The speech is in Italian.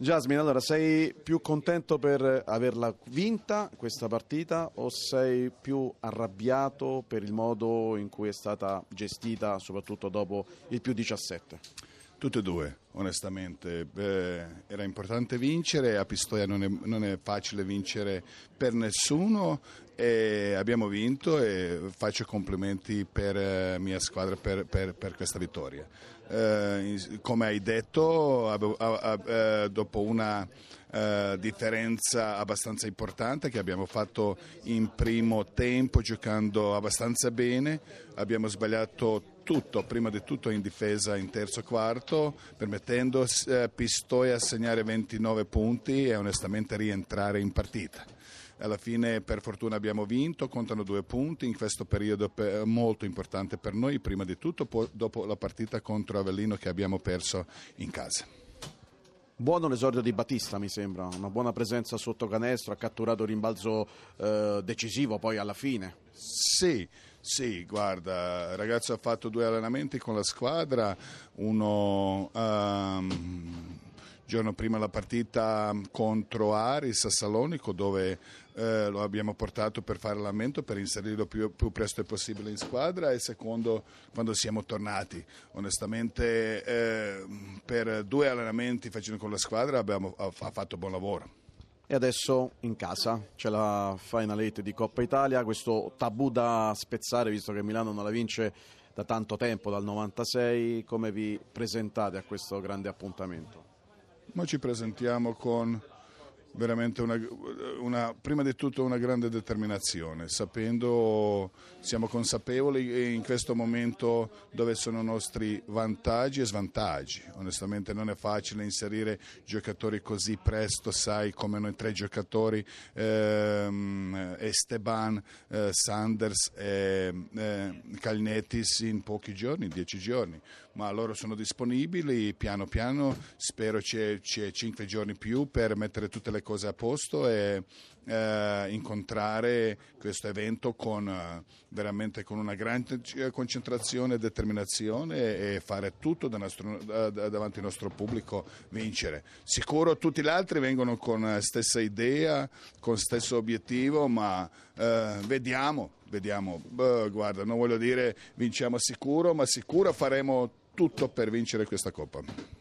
Jasmine, allora sei più contento per averla vinta questa partita o sei più arrabbiato per il modo in cui è stata gestita, soprattutto dopo il più 17? Tutte e due, onestamente. Beh, era importante vincere, a Pistoia non è, non è, facile vincere per nessuno e abbiamo vinto e faccio complimenti per eh, mia squadra per, per, per questa vittoria. Eh, come hai detto, eh, dopo una eh, differenza abbastanza importante che abbiamo fatto in primo tempo giocando abbastanza bene, abbiamo sbagliato tutto, prima di tutto in difesa in terzo quarto, permettendo a Pistoia a segnare 29 punti e onestamente rientrare in partita alla fine per fortuna abbiamo vinto, contano due punti in questo periodo molto importante per noi, prima di tutto dopo la partita contro Avellino che abbiamo perso in casa. Buono l'esordio di Battista, mi sembra, una buona presenza sotto canestro, ha catturato il rimbalzo eh, decisivo poi alla fine. Sì, sì, guarda, il ragazzo ha fatto due allenamenti con la squadra, uno um, giorno prima la partita contro Aris a Salonico dove eh, lo abbiamo portato per fare l'allenamento per inserirlo più, più, presto possibile in squadra e secondo quando siamo tornati. Onestamente eh, per due allenamenti facendo con la squadra abbiamo, ha, ha fatto buon lavoro. E adesso in casa c'è la Final 8 di Coppa Italia, questo tabù da spezzare visto che Milano non la vince da tanto tempo, dal 96, come vi presentate a questo grande appuntamento? Ma ci presentiamo con veramente una, una, prima di tutto una grande determinazione, sapendo, siamo consapevoli in questo momento dove sono i nostri vantaggi e svantaggi. Onestamente non è facile inserire giocatori così presto, sai come noi tre giocatori, ehm, Esteban, eh, Sanders e eh, Calnetis in pochi giorni, dieci giorni, ma loro sono disponibili piano piano, spero c'è, c'è cinque giorni più per mettere tutte le cose a posto e eh, incontrare questo evento con, eh, veramente con una grande concentrazione e determinazione e fare tutto davanti al nostro pubblico vincere. Sicuro tutti gli altri vengono con la stessa idea, con stesso obiettivo, ma eh, vediamo, vediamo. Beh, guarda, non voglio dire vinciamo sicuro, ma sicuro faremo tutto per vincere questa Coppa.